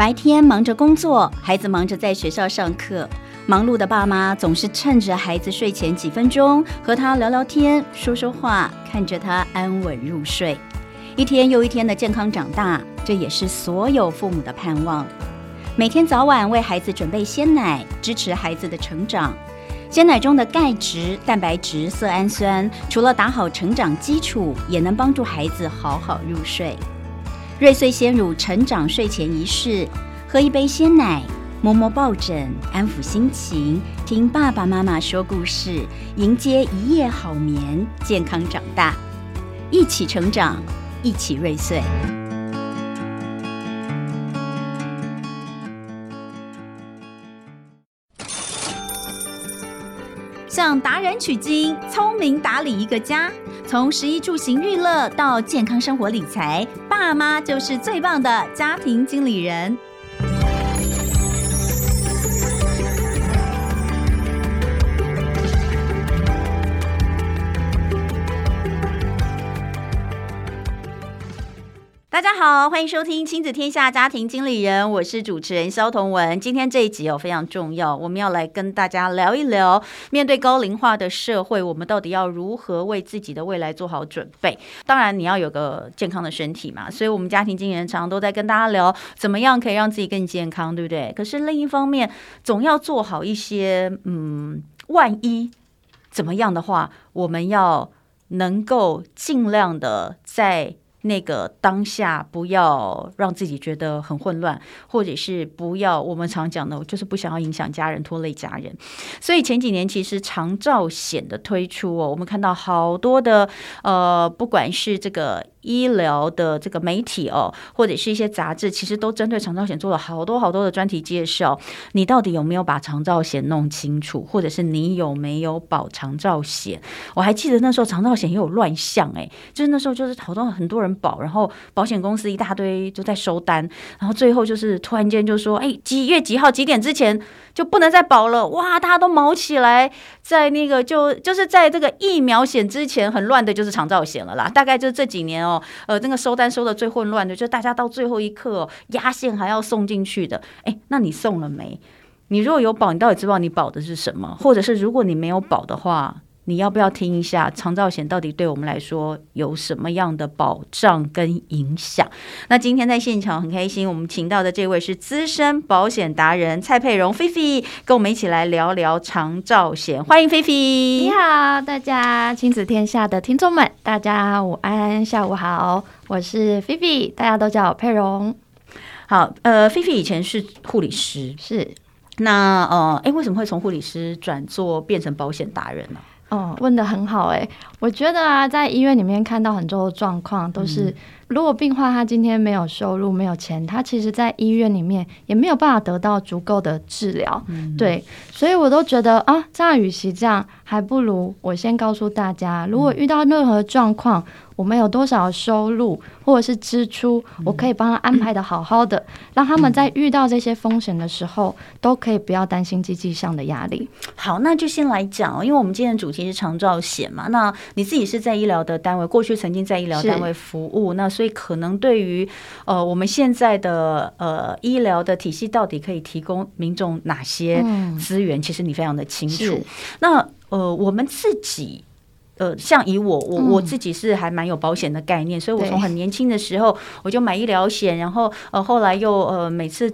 白天忙着工作，孩子忙着在学校上课，忙碌的爸妈总是趁着孩子睡前几分钟和他聊聊天、说说话，看着他安稳入睡。一天又一天的健康长大，这也是所有父母的盼望。每天早晚为孩子准备鲜奶，支持孩子的成长。鲜奶中的钙质、蛋白质、色氨酸，除了打好成长基础，也能帮助孩子好好入睡。瑞穗鲜乳成长睡前仪式：喝一杯鲜奶，摸摸抱枕，安抚心情，听爸爸妈妈说故事，迎接一夜好眠，健康长大，一起成长，一起瑞穗。向达人取经，聪明打理一个家。从食衣住行娱乐到健康生活理财，爸妈就是最棒的家庭经理人。大家好，欢迎收听亲子天下家庭经理人，我是主持人萧同文。今天这一集哦非常重要，我们要来跟大家聊一聊，面对高龄化的社会，我们到底要如何为自己的未来做好准备？当然你要有个健康的身体嘛，所以我们家庭经理人常常都在跟大家聊，怎么样可以让自己更健康，对不对？可是另一方面，总要做好一些，嗯，万一怎么样的话，我们要能够尽量的在。那个当下不要让自己觉得很混乱，或者是不要我们常讲的，就是不想要影响家人、拖累家人。所以前几年其实长照险的推出哦，我们看到好多的呃，不管是这个。医疗的这个媒体哦，或者是一些杂志，其实都针对长照险做了好多好多的专题介绍。你到底有没有把长照险弄清楚，或者是你有没有保长照险？我还记得那时候长照险也有乱象哎，就是那时候就是好多很多人保，然后保险公司一大堆就在收单，然后最后就是突然间就说，哎，几月几号几点之前就不能再保了，哇，大家都毛起来，在那个就就是在这个疫苗险之前很乱的就是长照险了啦，大概就是这几年哦。呃，那个收单收的最混乱的，就大家到最后一刻压线还要送进去的，哎，那你送了没？你如果有保，你到底知道你保的是什么？或者是如果你没有保的话？你要不要听一下长照险到底对我们来说有什么样的保障跟影响？那今天在现场很开心，我们请到的这位是资深保险达人蔡佩荣菲菲，跟我们一起来聊聊长照险。欢迎菲菲。你好，大家亲子天下的听众们，大家午安，下午好，我是菲菲，大家都叫我佩蓉。好，呃，菲菲以前是护理师，是。那呃，哎，为什么会从护理师转做变成保险达人呢？哦，问的很好哎，我觉得啊，在医院里面看到很多状况都是，如果病患他今天没有收入、没有钱，他其实在医院里面也没有办法得到足够的治疗。嗯，对，所以我都觉得啊，这样与其这样，还不如我先告诉大家，如果遇到任何状况。我们有多少收入或者是支出，我可以帮他安排的好好的，嗯、让他们在遇到这些风险的时候，都可以不要担心经济上的压力。好，那就先来讲，因为我们今天的主题是长照险嘛。那你自己是在医疗的单位，过去曾经在医疗单位服务，那所以可能对于呃我们现在的呃医疗的体系到底可以提供民众哪些资源，嗯、其实你非常的清楚。那呃我们自己。呃，像以我我我自己是还蛮有保险的概念，嗯、所以我从很年轻的时候我就买医疗险，然后呃后来又呃每次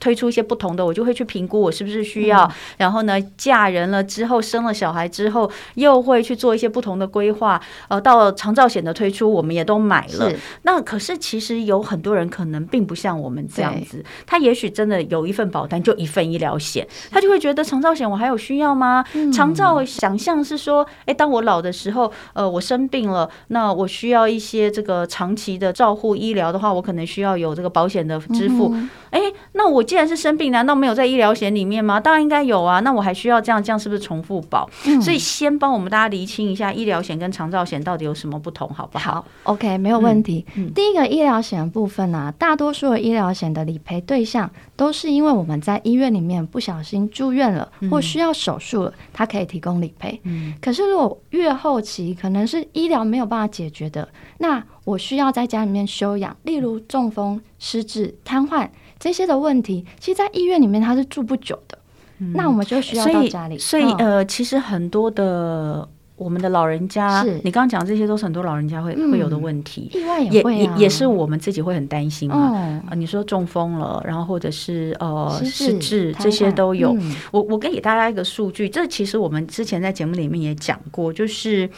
推出一些不同的，我就会去评估我是不是需要，嗯、然后呢嫁人了之后生了小孩之后又会去做一些不同的规划，呃到长照险的推出我们也都买了。那可是其实有很多人可能并不像我们这样子，他也许真的有一份保单就一份医疗险，他就会觉得长照险我还有需要吗？嗯、长照想象是说，哎，当我老的时候。之后，呃，我生病了，那我需要一些这个长期的照护医疗的话，我可能需要有这个保险的支付。哎、那我既然是生病，难道没有在医疗险里面吗？当然应该有啊。那我还需要这样，这样是不是重复保？嗯、所以先帮我们大家厘清一下医疗险跟长照险到底有什么不同，好不好？好，OK，没有问题。第一个医疗险的部分呢、啊，大多数的医疗险的理赔对象都是因为我们在医院里面不小心住院了，嗯、或需要手术了，它可以提供理赔。嗯、可是如果越后后期可能是医疗没有办法解决的，那我需要在家里面休养，例如中风、失智、瘫痪这些的问题，其实，在医院里面他是住不久的。嗯、那我们就需要到家里。所以，所以呃，其实很多的。我们的老人家，你刚刚讲这些都是很多老人家会、嗯、会有的问题，意外也会、啊、也也是我们自己会很担心嘛。啊、哦，你说中风了，然后或者是呃失智这些都有。嗯、我我给大家一个数据，这其实我们之前在节目里面也讲过，就是。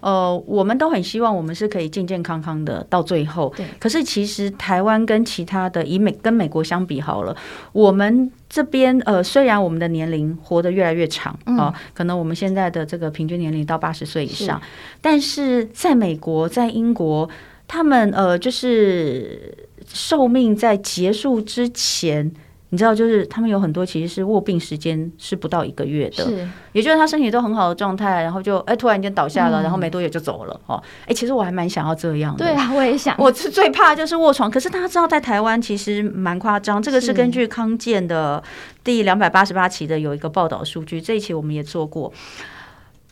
呃，我们都很希望我们是可以健健康康的到最后。对。可是其实台湾跟其他的以美跟美国相比好了，我们这边呃虽然我们的年龄活得越来越长啊、嗯呃，可能我们现在的这个平均年龄到八十岁以上，是但是在美国在英国，他们呃就是寿命在结束之前。你知道，就是他们有很多其实是卧病时间是不到一个月的，是，也就是他身体都很好的状态，然后就哎突然间倒下了，嗯、然后没多久就走了哦。哎，其实我还蛮想要这样的，对啊，我也想。我是最怕就是卧床，可是大家知道在台湾其实蛮夸张，这个是根据康健的第两百八十八期的有一个报道数据，这一期我们也做过，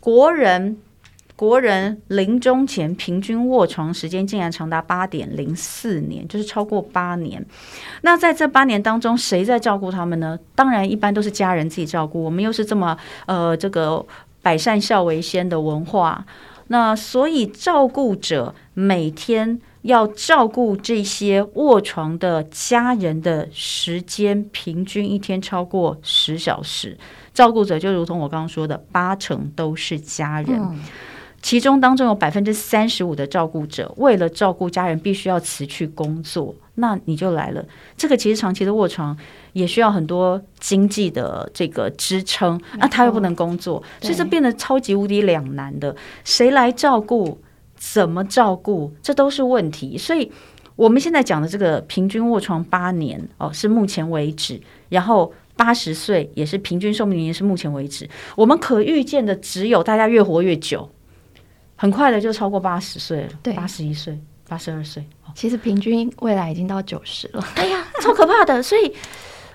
国人。国人临终前平均卧床时间竟然长达八点零四年，就是超过八年。那在这八年当中，谁在照顾他们呢？当然，一般都是家人自己照顾。我们又是这么呃，这个百善孝为先的文化，那所以照顾者每天要照顾这些卧床的家人的时间，平均一天超过十小时。照顾者就如同我刚刚说的，八成都是家人。其中当中有百分之三十五的照顾者为了照顾家人，必须要辞去工作。那你就来了，这个其实长期的卧床也需要很多经济的这个支撑，那他又不能工作，所以这变得超级无敌两难的。谁来照顾？怎么照顾？这都是问题。所以我们现在讲的这个平均卧床八年哦，是目前为止，然后八十岁也是平均寿命也是目前为止。我们可预见的只有大家越活越久。很快的就超过八十岁了，对，八十一岁、八十二岁，其实平均未来已经到九十了。哎呀，超可怕的！所以，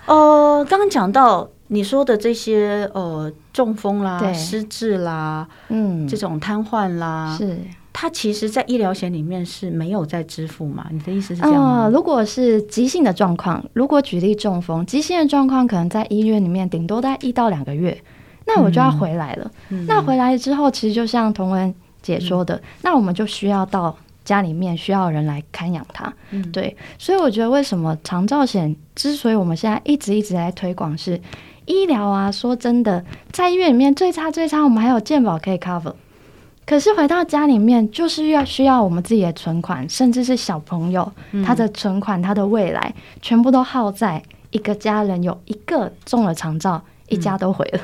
呃，刚刚讲到你说的这些，呃，中风啦、失智啦，嗯，这种瘫痪啦，是它其实，在医疗险里面是没有在支付嘛？你的意思是这样吗？呃，如果是急性的状况，如果举例中风，急性的状况可能在医院里面顶多待一到两个月，那我就要回来了。嗯、那回来之后，其实就像同文。解说的，那我们就需要到家里面，需要人来看养它。嗯，对，所以我觉得为什么长照险之所以我们现在一直一直在推广，是医疗啊。说真的，在医院里面最差最差，我们还有健保可以 cover。可是回到家里面，就是要需要我们自己的存款，甚至是小朋友他的存款，他的未来，全部都耗在一个家人有一个中了长照，一家都毁了。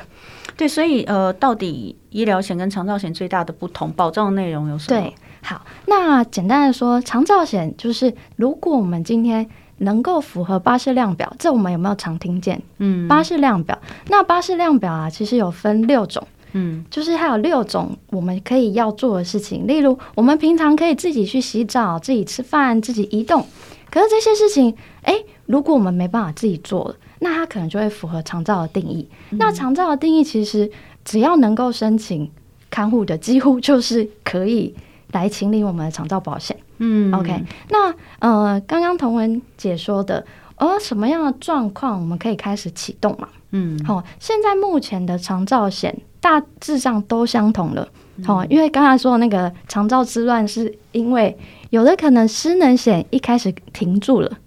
对，所以呃，到底医疗险跟长照险最大的不同，保障的内容有什么？对，好，那简单的说，长照险就是如果我们今天能够符合巴氏量表，这我们有没有常听见？嗯，巴氏量表，那巴氏量表啊，其实有分六种，嗯，就是它有六种我们可以要做的事情，例如我们平常可以自己去洗澡、自己吃饭、自己移动，可是这些事情，哎，如果我们没办法自己做了。那它可能就会符合长照的定义。嗯、那长照的定义其实只要能够申请看护的，几乎就是可以来请领我们的长照保险。嗯，OK。那呃，刚刚同文解说的，呃，什么样的状况我们可以开始启动嘛？嗯，好、哦，现在目前的长照险大致上都相同了。好、因为刚才说的那个长照之乱，是因为有的可能失能险一开始停住了，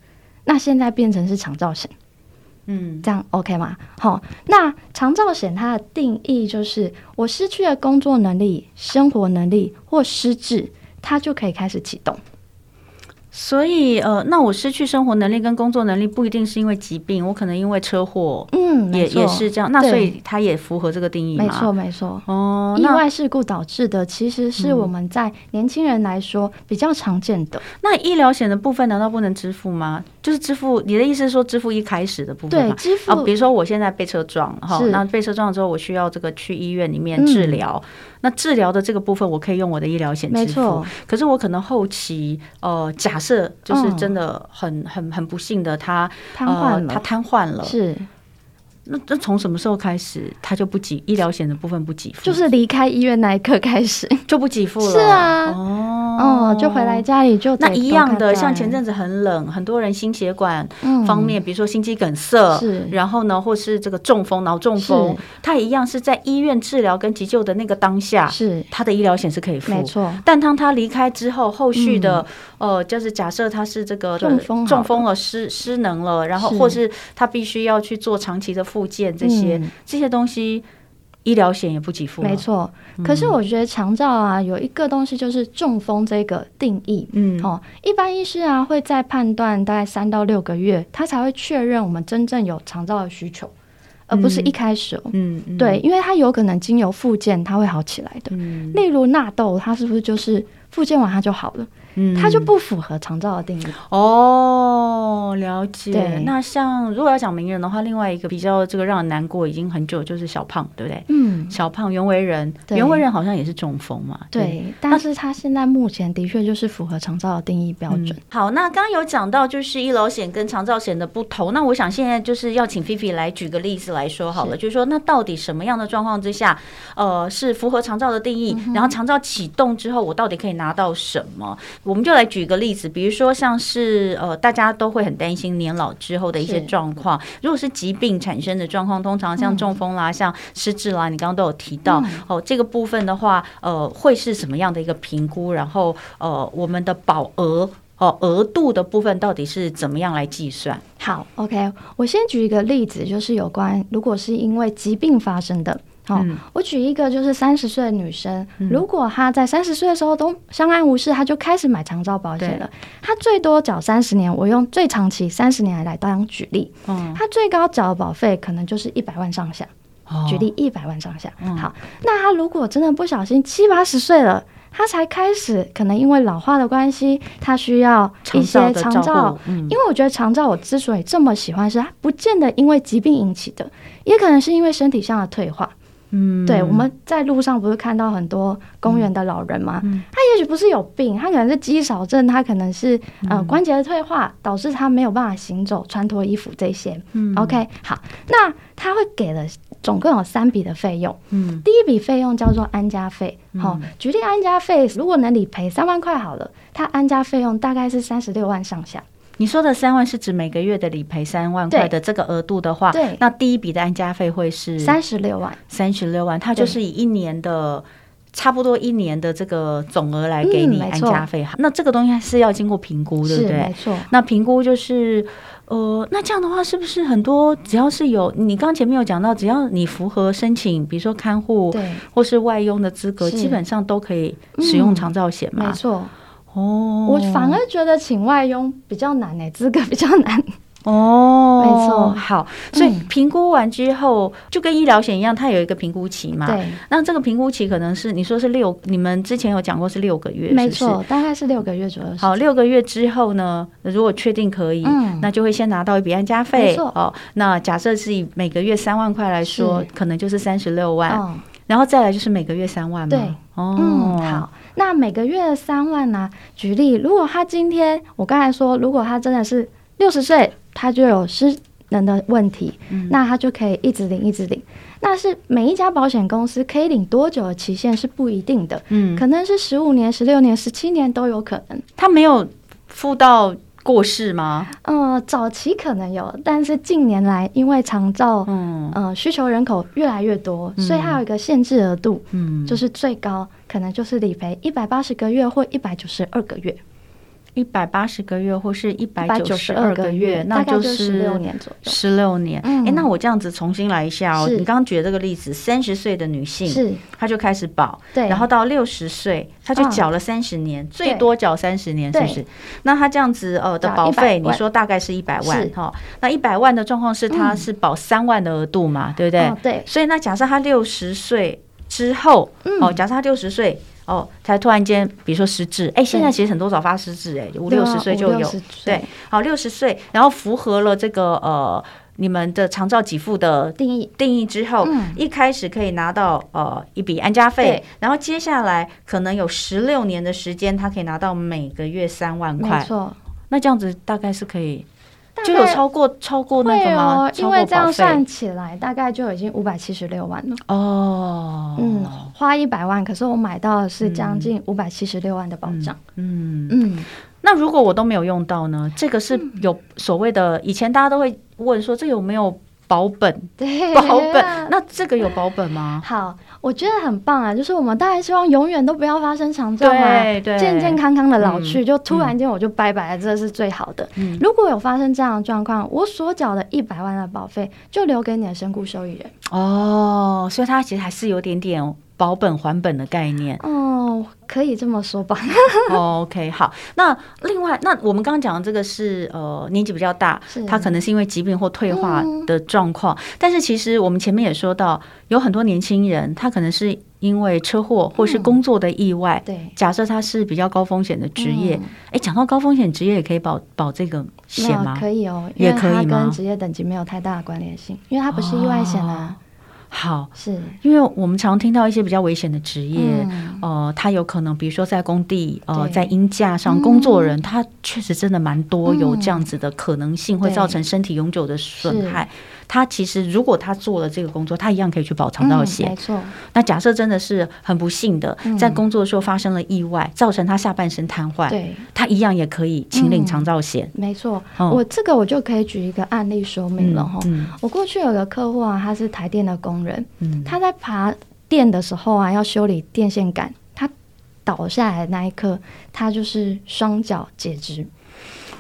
那现在变成是长照险。嗯，这样 OK 吗？好，那长照险它的定义就是，我失去了工作能力、生活能力或失智，它就可以开始启动。所以，呃，那我失去生活能力跟工作能力不一定是因为疾病，我可能因为车祸，嗯，也也是这样。那所以它也符合这个定义吗？没错，没错。哦，意外事故导致的其实是我们在年轻人来说比较常见的。嗯、那医疗险的部分难道不能支付吗？就是支付，你的意思是说支付一开始的部分吗？对，支付。哦，比如说我现在被车撞了哈，那被车撞了之后，我需要这个去医院里面治疗。嗯那治疗的这个部分，我可以用我的医疗险支付。可是我可能后期，呃，假设就是真的很、嗯、很很不幸的，他瘫痪了，他瘫痪了。是。那那从什么时候开始，他就不给医疗险的部分不给付？就是离开医院那一刻开始就不给付了。是啊，哦，哦，就回来家里就那一样的，像前阵子很冷，很多人心血管方面，嗯、比如说心肌梗塞，是，然后呢，或是这个中风、脑中风，他一样是在医院治疗跟急救的那个当下，是他的医疗险是可以付，没错。但当他离开之后，后续的、嗯、呃，就是假设他是这个中风中风了、失失能了，然后或是他必须要去做长期的复健这些。嗯这些东西医疗险也不给付，没错。可是我觉得长照啊，有一个东西就是中风这个定义，嗯，哦，一般医师啊会在判断大概三到六个月，他才会确认我们真正有长照的需求，而不是一开始，嗯，嗯对，因为他有可能经由复健，他会好起来的。嗯，例如纳豆，它是不是就是复健完它就好了？它就不符合长照的定义哦，了解。那像如果要讲名人的话，另外一个比较这个让人难过已经很久，就是小胖，对不对？嗯，小胖袁惟仁，袁惟仁好像也是中风嘛。对，但是他现在目前的确就是符合长照的定义标准。好，那刚刚有讲到就是医疗险跟长照险的不同，那我想现在就是要请菲菲来举个例子来说好了，就是说那到底什么样的状况之下，呃，是符合长照的定义？然后长照启动之后，我到底可以拿到什么？我们就来举个例子，比如说像是呃，大家都会很担心年老之后的一些状况。如果是疾病产生的状况，通常像中风啦、嗯、像失智啦，你刚刚都有提到、嗯、哦，这个部分的话，呃，会是什么样的一个评估？然后呃，我们的保额哦，额度的部分到底是怎么样来计算？好，OK，我先举一个例子，就是有关如果是因为疾病发生的。好，我举一个，就是三十岁的女生，如果她在三十岁的时候都相安无事，她就开始买长照保险了。她最多缴三十年，我用最长期三十年来当举例。她最高缴的保费可能就是一百万上下。举例一百万上下。好，那她如果真的不小心七八十岁了，她才开始可能因为老化的关系，她需要一些长照。因为我觉得长照我之所以这么喜欢，是它不见得因为疾病引起的，也可能是因为身体上的退化。嗯，对，我们在路上不是看到很多公园的老人吗？嗯，他也许不是有病，他可能是肌少症，他可能是呃关节的退化，导致他没有办法行走、穿脱衣服这些。嗯，OK，好，那他会给了总共有三笔的费用。嗯，第一笔费用叫做安家费。好，举例安家费，如果能理赔三万块好了，他安家费用大概是三十六万上下。你说的三万是指每个月的理赔三万块的这个额度的话，对，那第一笔的安家费会是三十六万，三十六万，它就是以一年的差不多一年的这个总额来给你安家费。好，那这个东西是要经过评估，对不对？没错。那评估就是，呃，那这样的话是不是很多只要是有你刚前面有讲到，只要你符合申请，比如说看护对或是外佣的资格，基本上都可以使用长照险嘛？没错。哦，我反而觉得请外佣比较难诶、欸，资格比较难。哦，没错。好，所以评估完之后，嗯、就跟医疗险一样，它有一个评估期嘛。对。那这个评估期可能是你说是六，你们之前有讲过是六个月，没错，大概是六个月左右。好，六个月之后呢，如果确定可以，嗯、那就会先拿到一笔安家费。哦，那假设是以每个月三万块来说，可能就是三十六万。哦。然后再来就是每个月三万嘛。对。哦。嗯，好。那每个月三万呢、啊？举例，如果他今天我刚才说，如果他真的是六十岁，他就有失能的问题，嗯、那他就可以一直领，一直领。那是每一家保险公司可以领多久的期限是不一定的，嗯，可能是十五年、十六年、十七年都有可能。他没有付到。过世吗？嗯、呃，早期可能有，但是近年来因为长照，嗯呃，需求人口越来越多，嗯、所以它有一个限制额度，嗯，就是最高可能就是理赔一百八十个月或一百九十二个月。一百八十个月，或是一百九十二个月，那就是十六年左右。十六年，哎，那我这样子重新来一下哦。你刚刚举的这个例子，三十岁的女性，是她就开始保，对，然后到六十岁，她就缴了三十年，最多缴三十年，是不是？那她这样子呃的保费，你说大概是一百万哈？那一百万的状况是她是保三万的额度嘛？对不对？对。所以那假设她六十岁之后，哦，假设她六十岁。哦，才突然间，比如说失智，哎，现在其实很多早发失智，哎，五六十岁就有，对，好，六十岁，然后符合了这个呃你们的长照给付的定义。定义之后，一开始可以拿到呃一笔安家费，然后接下来可能有十六年的时间，他可以拿到每个月三万块，没错，那这样子大概是可以就有超过超过那个吗？哦、因为这样算起来，大概就已经五百七十六万了。哦，嗯，花一百万，可是我买到的是将近五百七十六万的保障。嗯嗯，嗯，那如果我都没有用到呢？这个是有所谓的，以前大家都会问说，这有没有？保本，对，保本。那这个有保本吗？好，我觉得很棒啊！就是我们当然希望永远都不要发生长照啊，健健康康的老去，嗯、就突然间我就拜拜了，嗯、这是最好的。嗯、如果有发生这样的状况，我所缴的一百万的保费就留给你的身故受益人。哦，所以它其实还是有点点保本还本的概念。哦。可以这么说吧。OK，好。那另外，那我们刚刚讲的这个是呃年纪比较大，他可能是因为疾病或退化的状况。嗯、但是其实我们前面也说到，有很多年轻人他可能是因为车祸或是工作的意外。对、嗯，假设他是比较高风险的职业，哎、嗯，讲到高风险职业也可以保保这个险吗？可以哦，也可以吗？跟职业等级没有太大的关联性，因为它不是意外险啊。哦好，是。因为我们常听到一些比较危险的职业，嗯、呃，他有可能，比如说在工地，呃，在鹰架上工作人，嗯、他确实真的蛮多有这样子的可能性，会造成身体永久的损害。他其实如果他做了这个工作，他一样可以去保长照险。没错。那假设真的是很不幸的，在工作的时候发生了意外，造成他下半身瘫痪，对，他一样也可以请领长照险。没错。我这个我就可以举一个案例说明了哈。我过去有个客户啊，他是台电的工人，他在爬电的时候啊，要修理电线杆，他倒下来的那一刻，他就是双脚截肢。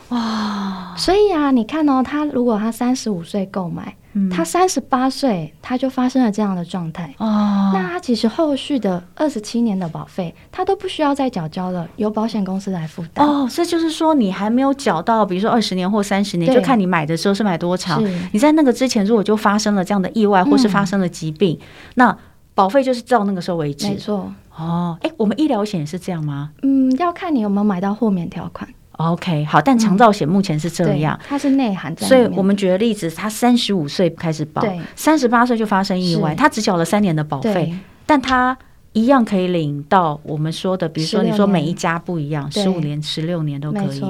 哇！所以啊，你看哦，他如果他三十五岁购买。他三十八岁，他就发生了这样的状态。哦，那他其实后续的二十七年的保费，他都不需要再缴交了，由保险公司来负担。哦，这就是说，你还没有缴到，比如说二十年或三十年，就看你买的时候是买多长。你在那个之前，如果就发生了这样的意外，或是发生了疾病，嗯、那保费就是照那个时候为止。没错。哦，哎，我们医疗险是这样吗？嗯，要看你有没有买到豁免条款。OK，好，但长照险目前是这样，嗯、它是内涵在。所以我们举个例子，他三十五岁开始保，三十八岁就发生意外，是他只缴了三年的保费，但他一样可以领到我们说的，比如说你说每一家不一样，十五年、十六年都可以。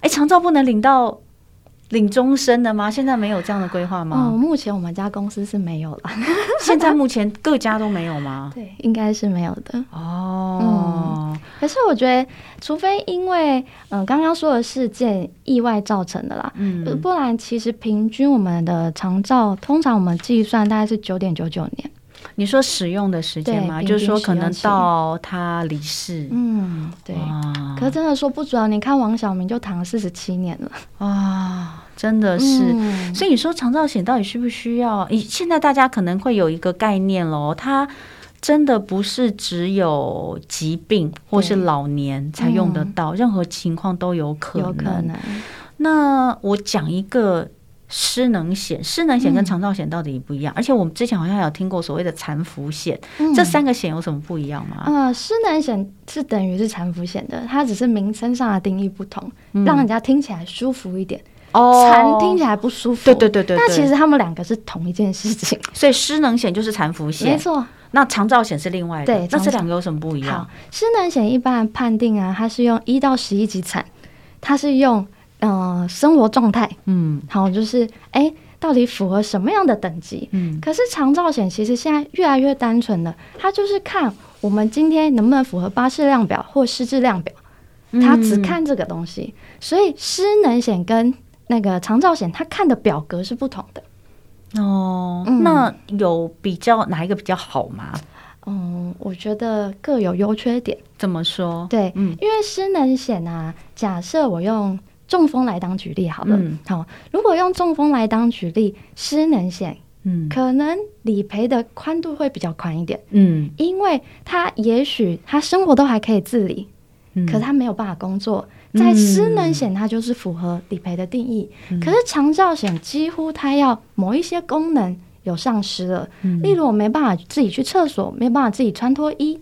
哎错，长照不能领到。领终身的吗？现在没有这样的规划吗？哦，目前我们家公司是没有了。现在目前各家都没有吗？对，应该是没有的。哦、嗯，可是我觉得，除非因为嗯刚刚说的事件意外造成的啦，嗯，不然其实平均我们的长照，通常我们计算大概是九点九九年。你说使用的时间吗？就是说可能到他离世。嗯，对。可是真的说不准，你看王小明就躺了四十七年了。啊，真的是。嗯、所以你说长照险到底需不需要？现在大家可能会有一个概念喽，它真的不是只有疾病或是老年才用得到，嗯、任何情况都有可能。有可能。那我讲一个。失能险、失能险跟长照险到底不一样？嗯、而且我们之前好像有听过所谓的残服险，嗯、这三个险有什么不一样吗？呃，失能险是等于是残服险的，它只是名称上的定义不同，嗯、让人家听起来舒服一点。哦，残听起来不舒服。对对对对，但其实他们两个是同一件事情。所以失能险就是残扶险，没错。那长照险是另外的，对，那这两个有什么不一样？失能险一般判定啊，它是用一到十一级残，它是用。呃，生活状态，嗯，好，就是哎、欸，到底符合什么样的等级？嗯，可是长照险其实现在越来越单纯了，它就是看我们今天能不能符合巴氏量表或失智量表，它只看这个东西。嗯、所以失能险跟那个长照险，它看的表格是不同的。哦，嗯、那有比较哪一个比较好吗？嗯，我觉得各有优缺点。怎么说？对，嗯，因为失能险啊，假设我用。中风来当举例好了，嗯、好，如果用中风来当举例，失能险，嗯，可能理赔的宽度会比较宽一点，嗯，因为他也许他生活都还可以自理，嗯、可他没有办法工作，在失能险它就是符合理赔的定义，嗯、可是长照险几乎它要某一些功能有丧失了，嗯、例如我没办法自己去厕所，没办法自己穿脱衣，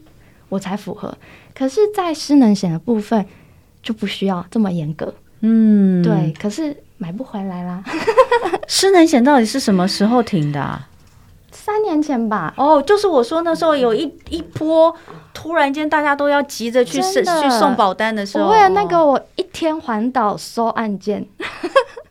我才符合，可是，在失能险的部分就不需要这么严格。嗯，对，可是买不回来啦。失能险到底是什么时候停的啊？三年前吧。哦，就是我说那时候有一一波，突然间大家都要急着去送去送保单的时候。为了那个，我一天环岛收案件。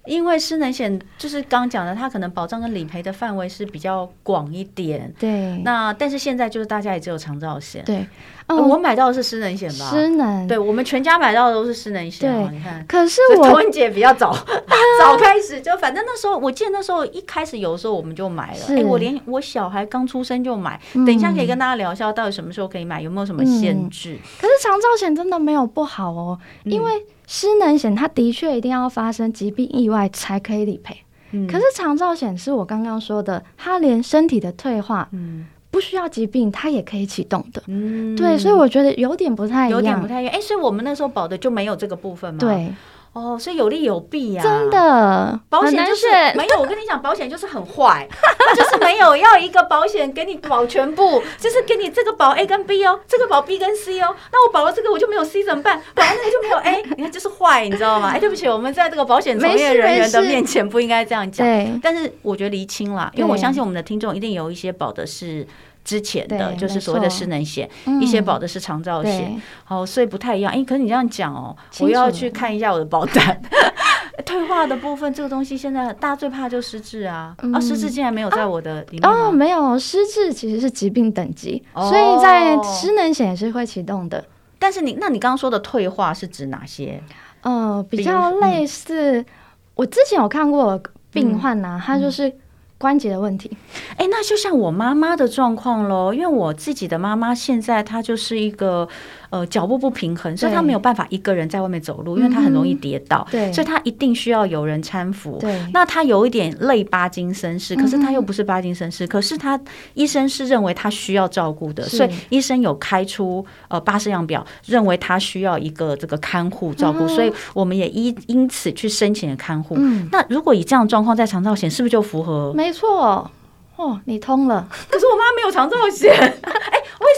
因为失能险就是刚讲的，它可能保障跟理赔的范围是比较广一点。对，那但是现在就是大家也只有长照险。对，嗯，我买到的是失能险吧？失能，对，我们全家买到的都是失能险。对，你看，可是我童文姐比较早，早开始就反正那时候，我记得那时候一开始有的时候我们就买了。哎，我连我小孩刚出生就买。等一下可以跟大家聊一下，到底什么时候可以买，有没有什么限制？可是长照险真的没有不好哦，因为。失能险，它的确一定要发生疾病意外才可以理赔。嗯、可是长照险是我刚刚说的，它连身体的退化，嗯、不需要疾病，它也可以启动的。嗯、对，所以我觉得有点不太一样，有点不太一样。哎、欸，所以我们那时候保的就没有这个部分吗？对。哦，所以有利有弊呀，真的。保险就是没有，我跟你讲，保险就是很坏，它就是没有要一个保险给你保全部，就是给你这个保 A 跟 B 哦，这个保 B 跟 C 哦。那我保了这个，我就没有 C 怎么办？保了那个就没有 A，你看就是坏，你知道吗？哎，对不起，我们在这个保险从业人员的面前不应该这样讲。对，但是我觉得厘清了，因为我相信我们的听众一定有一些保的是。之前的就是所谓的失能险，一些保的是长照险，好，所以不太一样。哎，可是你这样讲哦，我要去看一下我的保单。退化的部分，这个东西现在大家最怕就失智啊，啊，失智竟然没有在我的里面哦，没有，失智其实是疾病等级，所以在失能险也是会启动的。但是你，那你刚刚说的退化是指哪些？呃，比较类似，我之前有看过病患呐，他就是。关节的问题，哎、那就像我妈妈的状况喽，因为我自己的妈妈现在她就是一个。呃，脚步不平衡，所以他没有办法一个人在外面走路，因为他很容易跌倒，对，所以他一定需要有人搀扶。对，那他有一点类巴金森氏，可是他又不是巴金森氏，可是他医生是认为他需要照顾的，所以医生有开出呃巴氏样表，认为他需要一个这个看护照顾，所以我们也因因此去申请了看护。那如果以这样状况在长照险，是不是就符合？没错。哦，你通了，可是我妈没有长照险，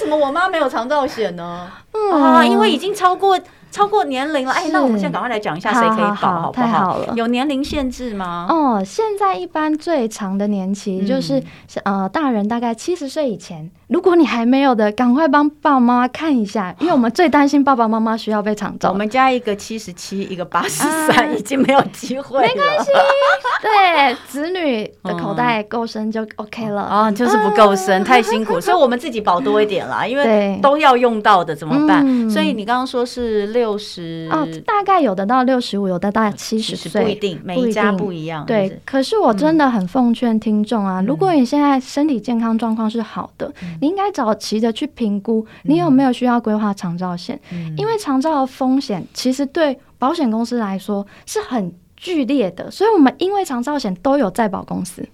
么我妈没有肠道险呢？嗯、啊，因为已经超过。超过年龄了，哎，那我们现在赶快来讲一下谁可以保，好不好？太好了，有年龄限制吗？哦，现在一般最长的年期就是呃，大人大概七十岁以前。如果你还没有的，赶快帮爸爸妈妈看一下，因为我们最担心爸爸妈妈需要被抢走。我们家一个七十七，一个八十三，已经没有机会了。没关系，对，子女的口袋够深就 OK 了。啊，就是不够深，太辛苦，所以我们自己保多一点啦，因为都要用到的，怎么办？所以你刚刚说是六。十哦，大概有的到六十五，有的到七十岁，不一定，每一家不一样。对，可是我真的很奉劝听众啊，如果你现在身体健康状况是好的，你应该早期的去评估你有没有需要规划长照险，因为长照的风险其实对保险公司来说是很剧烈的，所以我们因为长照险都有在保公司，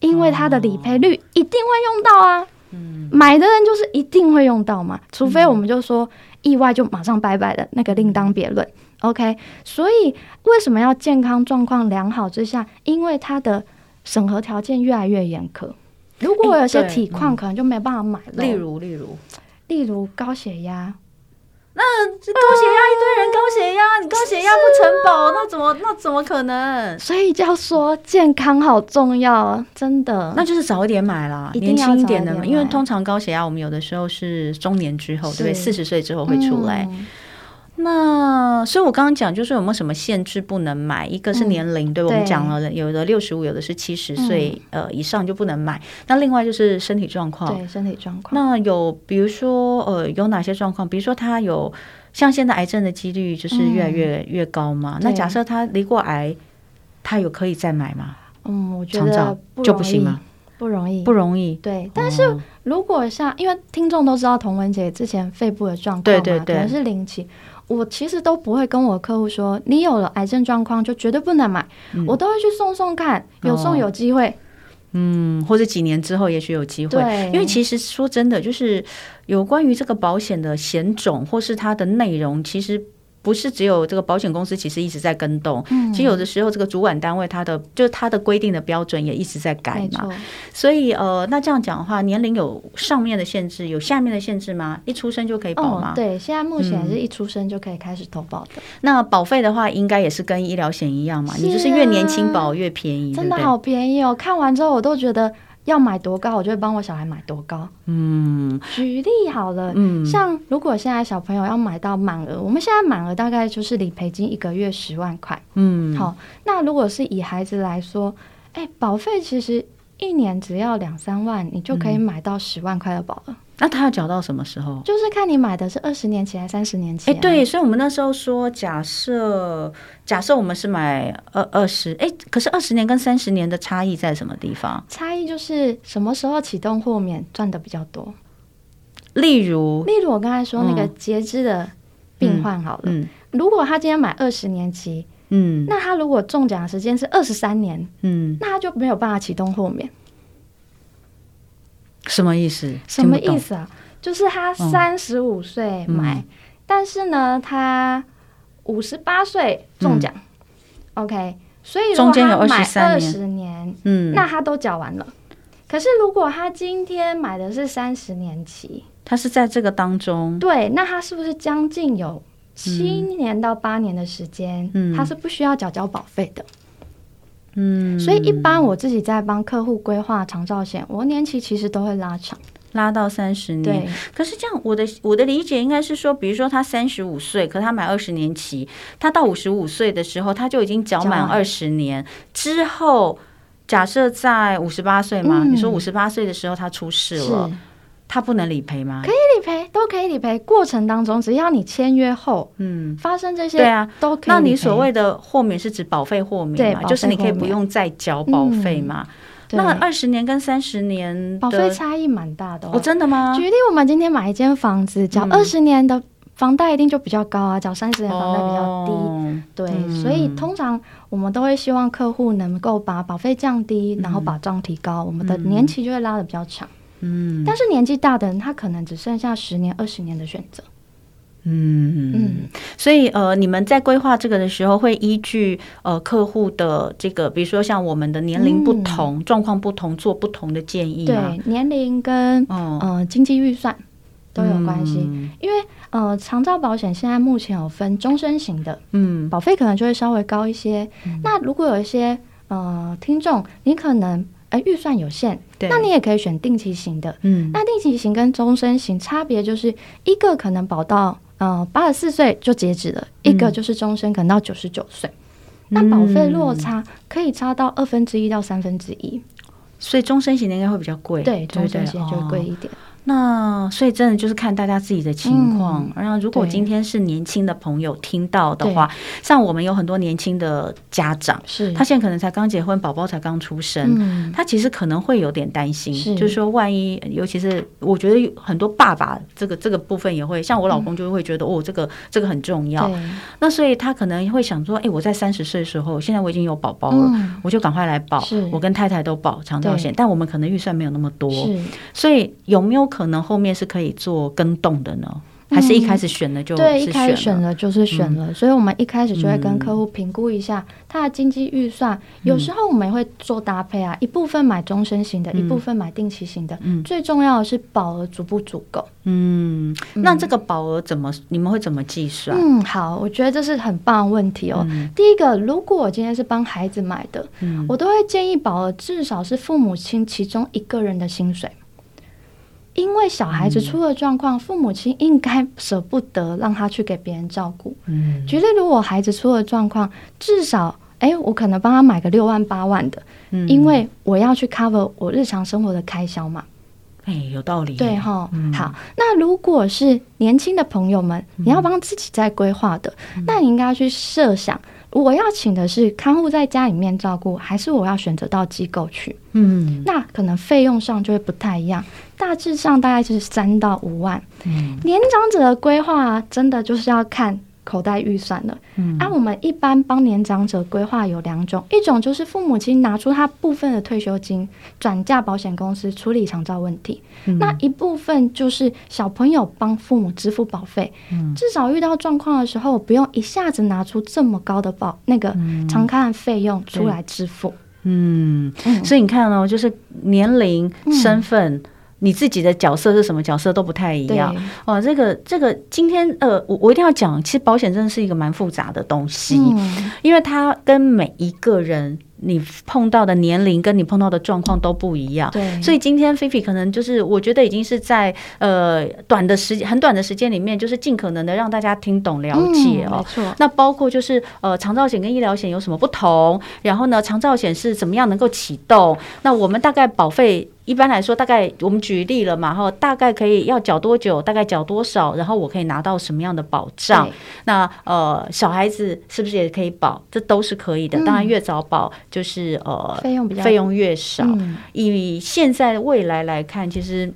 因为它的理赔率一定会用到啊，买的人就是一定会用到嘛，除非我们就说。意外就马上拜拜的那个另当别论，OK。所以为什么要健康状况良好之下？因为它的审核条件越来越严苛。如果有些体况可能就没办法买了，例如例如例如高血压，那高血压一堆人高血压，你高血压不承保，那怎么那怎么可能？所以就要说健康好重要啊，真的，那就是早一点买啦，年轻一点的嘛，因为通常高血压我们有的时候是中年之后，对不对？四十岁之后会出来。那所以，我刚刚讲就是有没有什么限制不能买？一个是年龄，对，我们讲了，有的六十五，有的是七十岁呃以上就不能买。那另外就是身体状况，对身体状况。那有比如说呃有哪些状况？比如说他有像现在癌症的几率就是越来越越高嘛？那假设他离过癌，他有可以再买吗？嗯，我觉得就不行吗？不容易，不容易。对，但是如果像因为听众都知道童文姐之前肺部的状况，对对对，可能是零期。我其实都不会跟我客户说，你有了癌症状况就绝对不能买，嗯、我都会去送送看，有送有机会，嗯，或者几年之后也许有机会，因为其实说真的，就是有关于这个保险的险种或是它的内容，其实。不是只有这个保险公司，其实一直在跟动。嗯、其实有的时候，这个主管单位它的就是它的规定的标准也一直在改嘛。所以呃，那这样讲的话，年龄有上面的限制，有下面的限制吗？一出生就可以保吗？哦、对，现在目前是一出生就可以开始投保的。嗯、那保费的话，应该也是跟医疗险一样嘛？啊、你就是越年轻保越便宜，真的好便宜哦！看完之后我都觉得。要买多高，我就会帮我小孩买多高。嗯，举例好了，嗯，像如果现在小朋友要买到满额，我们现在满额大概就是理赔金一个月十万块。嗯，好，那如果是以孩子来说，哎、欸，保费其实一年只要两三万，你就可以买到十万块的保额。嗯那他要缴到什么时候？就是看你买的是二十年期还是三十年期。啊。哎、欸，对，所以我们那时候说，假设假设我们是买二二十，哎，可是二十年跟三十年的差异在什么地方？差异就是什么时候启动豁免赚的比较多。例如，例如我刚才说那个截肢的病患好了，嗯嗯、如果他今天买二十年期，嗯，那他如果中奖的时间是二十三年，嗯，那他就没有办法启动豁免。什么意思？什么意思啊？就是他三十五岁买，嗯、但是呢，他五十八岁中奖。嗯、OK，所以如果他买二十年，嗯，那他都缴完了。可是如果他今天买的是三十年期，他是在这个当中，对，那他是不是将近有七年到八年的时间，嗯、他是不需要缴交保费的？嗯，所以一般我自己在帮客户规划长照险，我年期其实都会拉长，拉到三十年。对，可是这样，我的我的理解应该是说，比如说他三十五岁，可他买二十年期，他到五十五岁的时候，他就已经缴满二十年之后，假设在五十八岁嘛，嗯、你说五十八岁的时候他出事了。他不能理赔吗？可以理赔，都可以理赔。过程当中，只要你签约后，嗯，发生这些，对啊，都可以。那你所谓的豁免是指保费豁免嘛？就是你可以不用再交保费嘛？那二十年跟三十年保费差异蛮大的。哦，真的吗？举例，我们今天买一间房子，缴二十年的房贷一定就比较高啊，缴三十年房贷比较低。对，所以通常我们都会希望客户能够把保费降低，然后保障提高，我们的年期就会拉的比较长。嗯，但是年纪大的人，他可能只剩下十年、二十年的选择。嗯嗯，所以呃，你们在规划这个的时候，会依据呃客户的这个，比如说像我们的年龄不同、状况、嗯、不同，做不同的建议。对，年龄跟、哦、呃经济预算都有关系。嗯、因为呃，长照保险现在目前有分终身型的，嗯，保费可能就会稍微高一些。嗯、那如果有一些呃听众，你可能。哎，预算有限，那你也可以选定期型的。嗯，那定期型跟终身型差别就是一个可能保到呃八十四岁就截止了，嗯、一个就是终身可能到九十九岁。嗯、那保费落差可以差到二分之一到三分之一，所以终身型的应该会比较贵。对，终身型就会贵一点。哦那所以真的就是看大家自己的情况。然后、嗯、如果今天是年轻的朋友听到的话，像我们有很多年轻的家长，是。他现在可能才刚结婚，宝宝才刚出生，嗯、他其实可能会有点担心，是。就是说万一，尤其是我觉得很多爸爸这个这个部分也会，像我老公就会觉得、嗯、哦，这个这个很重要。那所以他可能会想说，哎，我在三十岁的时候，现在我已经有宝宝了，嗯、我就赶快来保。我跟太太都保长照险，但我们可能预算没有那么多，所以有没有可能后面是可以做跟动的呢？还是一开始选了就、嗯、对，一开始选了就是选了，嗯、所以我们一开始就会跟客户评估一下他的经济预算。嗯、有时候我们也会做搭配啊，一部分买终身型的，嗯、一部分买定期型的。嗯，最重要的是保额足不足够。嗯，那这个保额怎么你们会怎么计算？嗯，好，我觉得这是很棒的问题哦。嗯、第一个，如果我今天是帮孩子买的，嗯、我都会建议保额至少是父母亲其中一个人的薪水。因为小孩子出了状况，嗯、父母亲应该舍不得让他去给别人照顾。嗯，举例如果孩子出了状况，至少，哎，我可能帮他买个六万八万的，嗯、因为我要去 cover 我日常生活的开销嘛。哎，有道理。对哈，嗯、好，那如果是年轻的朋友们，你要帮自己在规划的，嗯、那你应该要去设想。我要请的是看护在家里面照顾，还是我要选择到机构去？嗯，那可能费用上就会不太一样，大致上大概就是三到五万。嗯，年长者的规划真的就是要看。口袋预算了，嗯，啊，我们一般帮年长者规划有两种，一种就是父母亲拿出他部分的退休金转嫁保险公司处理长照问题，嗯、那一部分就是小朋友帮父母支付保费，嗯、至少遇到状况的时候不用一下子拿出这么高的保那个长看费用出来支付，嗯，嗯，所以你看哦，就是年龄、身份。嗯你自己的角色是什么角色都不太一样。对。哦。这个这个今天呃，我我一定要讲，其实保险真的是一个蛮复杂的东西，嗯、因为它跟每一个人你碰到的年龄跟你碰到的状况都不一样。对，所以今天菲菲可能就是我觉得已经是在呃短的时间很短的时间里面，就是尽可能的让大家听懂了解哦。嗯、没错。那包括就是呃长照险跟医疗险有什么不同？然后呢，长照险是怎么样能够启动？那我们大概保费。一般来说，大概我们举例了嘛，哈，大概可以要缴多久？大概缴多少？然后我可以拿到什么样的保障？那呃，小孩子是不是也可以保？这都是可以的。当然，越早保就是呃，费用比较费用越少。嗯。以现在未来来看，其实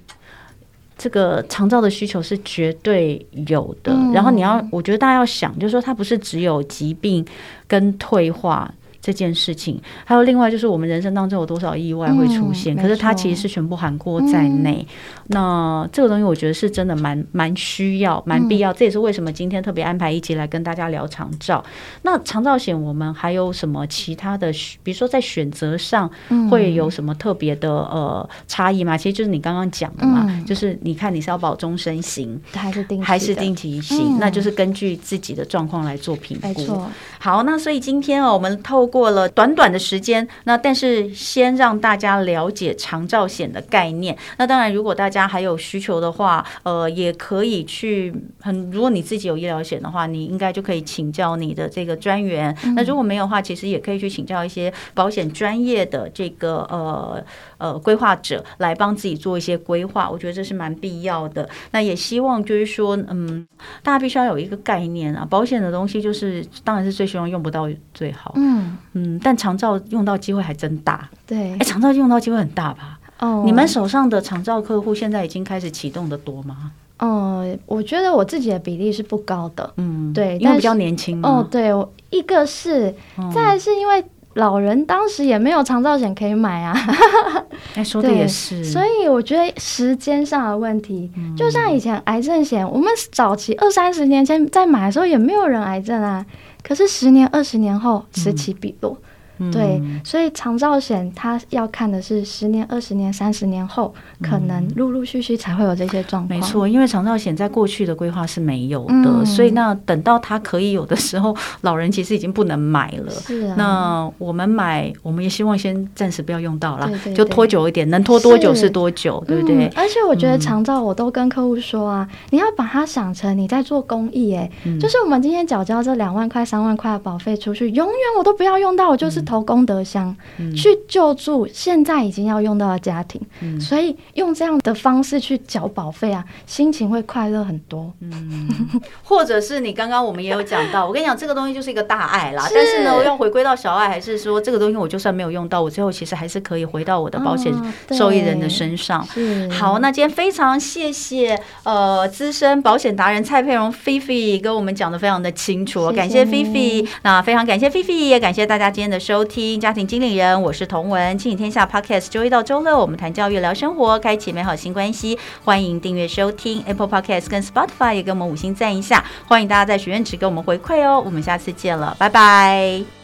这个长照的需求是绝对有的。然后你要，我觉得大家要想，就是说它不是只有疾病跟退化。这件事情，还有另外就是我们人生当中有多少意外会出现，嗯、可是它其实是全部涵括在内。嗯、那这个东西我觉得是真的蛮蛮需要、蛮必要。嗯、这也是为什么今天特别安排一集来跟大家聊长照。那长照险我们还有什么其他的？比如说在选择上会有什么特别的呃差异吗？其实就是你刚刚讲的嘛，嗯、就是你看你是要保终身型还是定还是定期型，嗯、那就是根据自己的状况来做评估。好，那所以今天哦，我们透过了短短的时间，那但是先让大家了解长照险的概念。那当然，如果大家还有需求的话，呃，也可以去很。如果你自己有医疗险的话，你应该就可以请教你的这个专员。那如果没有的话，其实也可以去请教一些保险专业的这个呃呃规划者来帮自己做一些规划。我觉得这是蛮必要的。那也希望就是说，嗯，大家必须要有一个概念啊，保险的东西就是当然是最希望用不到最好。嗯。嗯，但长照用到机会还真大。对，哎，长照用到机会很大吧？哦，你们手上的长照客户现在已经开始启动的多吗？哦，我觉得我自己的比例是不高的。嗯，对，因为比较年轻嘛。哦，对，一个是，再来是因为老人当时也没有长照险可以买啊。哎，说的也是。所以我觉得时间上的问题，就像以前癌症险，我们早期二三十年前在买的时候也没有人癌症啊。可是十年、二十年后，此起彼落。嗯对，所以长照险它要看的是十年、二十年、三十年后，可能陆陆续续才会有这些状况。没错，因为长照险在过去的规划是没有的，嗯、所以那等到它可以有的时候，老人其实已经不能买了。是啊。那我们买，我们也希望先暂时不要用到了，对对对，就拖久一点，能拖多久是多久，对不对、嗯？而且我觉得长照，我都跟客户说啊，嗯、你要把它想成你在做公益，哎，嗯、就是我们今天缴交这两万块、三万块的保费出去，永远我都不要用到，我就是。投功德箱去救助现在已经要用到的家庭，嗯、所以用这样的方式去缴保费啊，心情会快乐很多。嗯，或者是你刚刚我们也有讲到，我跟你讲这个东西就是一个大爱啦，是。但是呢，我要回归到小爱，还是说这个东西我就算没有用到，我最后其实还是可以回到我的保险受益人的身上。哦、好，那今天非常谢谢呃资深保险达人蔡佩蓉菲菲跟我们讲的非常的清楚，感谢菲菲，那非常感谢菲菲，也感谢大家今天的收。收听家庭经理人，我是童文，亲子天下 Podcast，周一到周六我们谈教育、聊生活，开启美好新关系。欢迎订阅收听 Apple Podcast 跟 Spotify，也给我们五星赞一下。欢迎大家在许愿池给我们回馈哦。我们下次见了，拜拜。